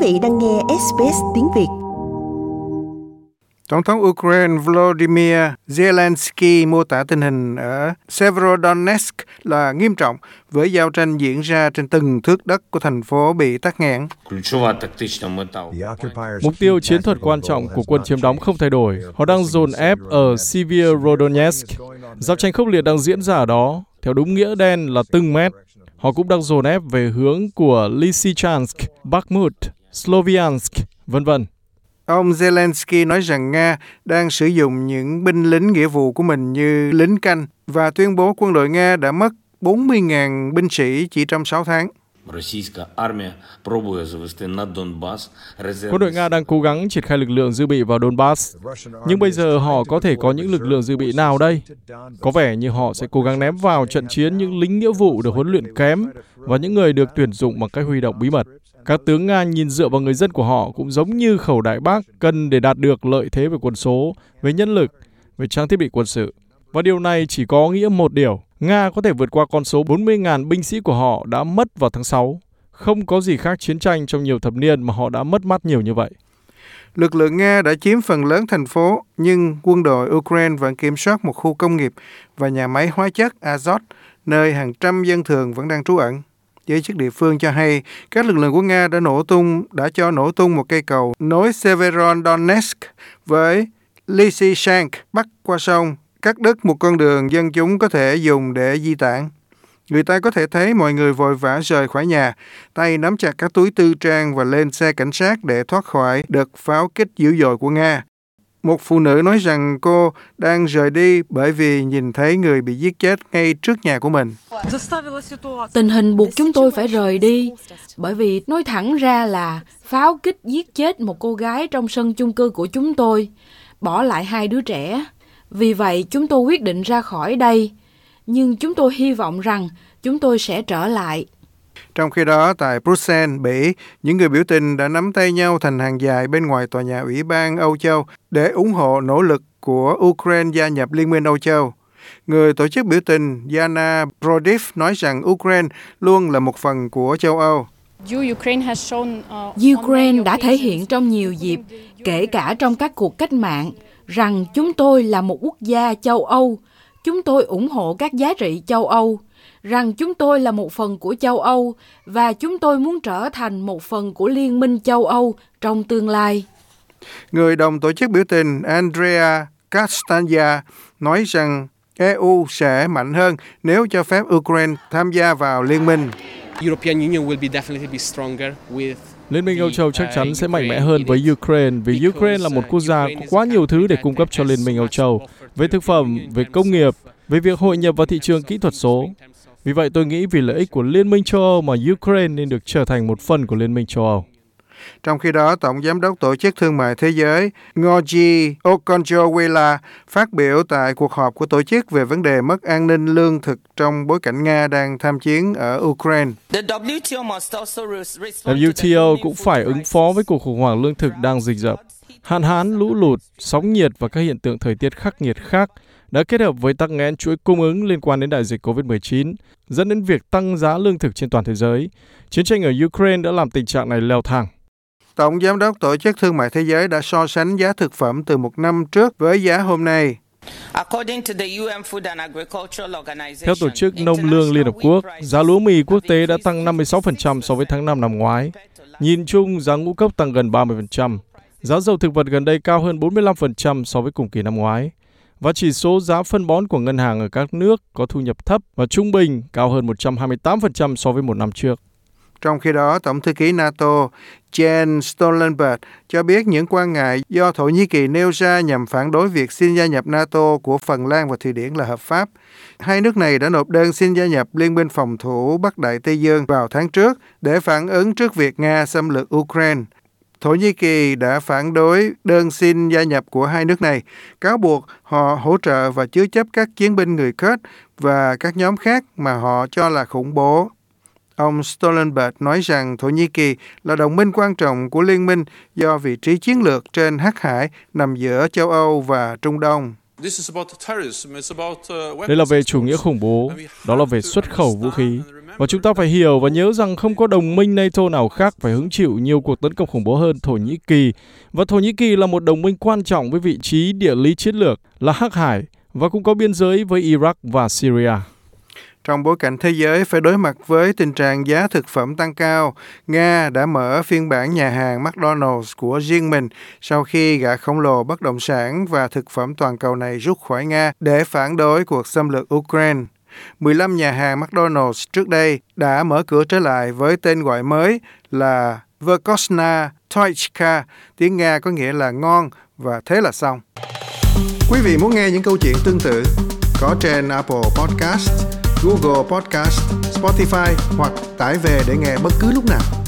vị đang nghe SBS tiếng Việt. Tổng thống Ukraine Volodymyr Zelensky mô tả tình hình ở Severodonetsk là nghiêm trọng với giao tranh diễn ra trên từng thước đất của thành phố bị tắc nghẽn. Mục tiêu chiến thuật quan trọng của quân chiếm đóng không thay đổi. Họ đang dồn ép ở Severodonetsk. Giao tranh khốc liệt đang diễn ra ở đó, theo đúng nghĩa đen là từng mét. Họ cũng đang dồn ép về hướng của Lysychansk, Bakhmut, Sloviansk, vân vân. Ông Zelensky nói rằng Nga đang sử dụng những binh lính nghĩa vụ của mình như lính canh và tuyên bố quân đội Nga đã mất 40.000 binh sĩ chỉ trong 6 tháng. Quân đội Nga đang cố gắng triển khai lực lượng dự bị vào Donbass, nhưng bây giờ họ có thể có những lực lượng dự bị nào đây? Có vẻ như họ sẽ cố gắng ném vào trận chiến những lính nghĩa vụ được huấn luyện kém và những người được tuyển dụng bằng cách huy động bí mật. Các tướng Nga nhìn dựa vào người dân của họ cũng giống như khẩu đại bác cần để đạt được lợi thế về quân số, về nhân lực, về trang thiết bị quân sự. Và điều này chỉ có nghĩa một điều, Nga có thể vượt qua con số 40.000 binh sĩ của họ đã mất vào tháng 6. Không có gì khác chiến tranh trong nhiều thập niên mà họ đã mất mát nhiều như vậy. Lực lượng Nga đã chiếm phần lớn thành phố, nhưng quân đội Ukraine vẫn kiểm soát một khu công nghiệp và nhà máy hóa chất Azot, nơi hàng trăm dân thường vẫn đang trú ẩn. Giới chức địa phương cho hay các lực lượng của Nga đã nổ tung, đã cho nổ tung một cây cầu nối Severodonetsk với Lysychansk bắc qua sông, cắt đứt một con đường dân chúng có thể dùng để di tản. Người ta có thể thấy mọi người vội vã rời khỏi nhà, tay nắm chặt các túi tư trang và lên xe cảnh sát để thoát khỏi đợt pháo kích dữ dội của Nga. Một phụ nữ nói rằng cô đang rời đi bởi vì nhìn thấy người bị giết chết ngay trước nhà của mình. Tình hình buộc chúng tôi phải rời đi bởi vì nói thẳng ra là pháo kích giết chết một cô gái trong sân chung cư của chúng tôi, bỏ lại hai đứa trẻ. Vì vậy chúng tôi quyết định ra khỏi đây, nhưng chúng tôi hy vọng rằng chúng tôi sẽ trở lại. Trong khi đó, tại Bruxelles, Bỉ, những người biểu tình đã nắm tay nhau thành hàng dài bên ngoài tòa nhà Ủy ban Âu Châu để ủng hộ nỗ lực của Ukraine gia nhập Liên minh Âu Châu. Người tổ chức biểu tình Yana Brodiv nói rằng Ukraine luôn là một phần của châu Âu. Ukraine đã thể hiện trong nhiều dịp, kể cả trong các cuộc cách mạng, rằng chúng tôi là một quốc gia châu Âu. Chúng tôi ủng hộ các giá trị châu Âu rằng chúng tôi là một phần của châu Âu và chúng tôi muốn trở thành một phần của Liên minh châu Âu trong tương lai. Người đồng tổ chức biểu tình Andrea Castagna nói rằng EU sẽ mạnh hơn nếu cho phép Ukraine tham gia vào liên minh. Liên minh Âu Châu chắc chắn sẽ mạnh mẽ hơn với Ukraine vì Ukraine là một quốc gia có quá nhiều thứ để cung cấp cho Liên minh Âu Châu về thực phẩm, về công nghiệp, về việc hội nhập vào thị trường kỹ thuật số. Vì vậy tôi nghĩ vì lợi ích của Liên minh châu Âu mà Ukraine nên được trở thành một phần của Liên minh châu Âu. Trong khi đó, Tổng Giám đốc Tổ chức Thương mại Thế giới Ngoji Okonjo-Iweala phát biểu tại cuộc họp của tổ chức về vấn đề mất an ninh lương thực trong bối cảnh Nga đang tham chiến ở Ukraine. WTO cũng phải ứng phó với cuộc khủng hoảng lương thực đang dịch dập. Hạn hán, lũ lụt, sóng nhiệt và các hiện tượng thời tiết khắc nghiệt khác đã kết hợp với tắc nghẽn chuỗi cung ứng liên quan đến đại dịch COVID-19, dẫn đến việc tăng giá lương thực trên toàn thế giới. Chiến tranh ở Ukraine đã làm tình trạng này leo thang. Tổng Giám đốc Tổ chức Thương mại Thế giới đã so sánh giá thực phẩm từ một năm trước với giá hôm nay. Theo Tổ chức Nông lương Liên Hợp Quốc, giá lúa mì quốc tế đã tăng 56% so với tháng 5 năm ngoái. Nhìn chung, giá ngũ cốc tăng gần 30%. Giá dầu thực vật gần đây cao hơn 45% so với cùng kỳ năm ngoái và chỉ số giá phân bón của ngân hàng ở các nước có thu nhập thấp và trung bình cao hơn 128% so với một năm trước. Trong khi đó, Tổng thư ký NATO Jens Stoltenberg cho biết những quan ngại do Thổ Nhĩ Kỳ nêu ra nhằm phản đối việc xin gia nhập NATO của Phần Lan và Thụy Điển là hợp pháp. Hai nước này đã nộp đơn xin gia nhập Liên minh phòng thủ Bắc Đại Tây Dương vào tháng trước để phản ứng trước việc Nga xâm lược Ukraine. Thổ Nhĩ Kỳ đã phản đối đơn xin gia nhập của hai nước này, cáo buộc họ hỗ trợ và chứa chấp các chiến binh người Kurd và các nhóm khác mà họ cho là khủng bố. Ông Stoltenberg nói rằng Thổ Nhĩ Kỳ là đồng minh quan trọng của liên minh do vị trí chiến lược trên Hắc Hải nằm giữa châu Âu và Trung Đông. Đây là về chủ nghĩa khủng bố, đó là về xuất khẩu vũ khí. Và chúng ta phải hiểu và nhớ rằng không có đồng minh NATO nào khác phải hứng chịu nhiều cuộc tấn công khủng bố hơn Thổ Nhĩ Kỳ. Và Thổ Nhĩ Kỳ là một đồng minh quan trọng với vị trí địa lý chiến lược là Hắc Hải và cũng có biên giới với Iraq và Syria. Trong bối cảnh thế giới phải đối mặt với tình trạng giá thực phẩm tăng cao, Nga đã mở phiên bản nhà hàng McDonald's của riêng mình sau khi gã khổng lồ bất động sản và thực phẩm toàn cầu này rút khỏi Nga để phản đối cuộc xâm lược Ukraine. 15 nhà hàng McDonald's trước đây đã mở cửa trở lại với tên gọi mới là Vekosna Toichka, tiếng Nga có nghĩa là ngon và thế là xong. Quý vị muốn nghe những câu chuyện tương tự có trên Apple Podcast, Google Podcast, Spotify hoặc tải về để nghe bất cứ lúc nào.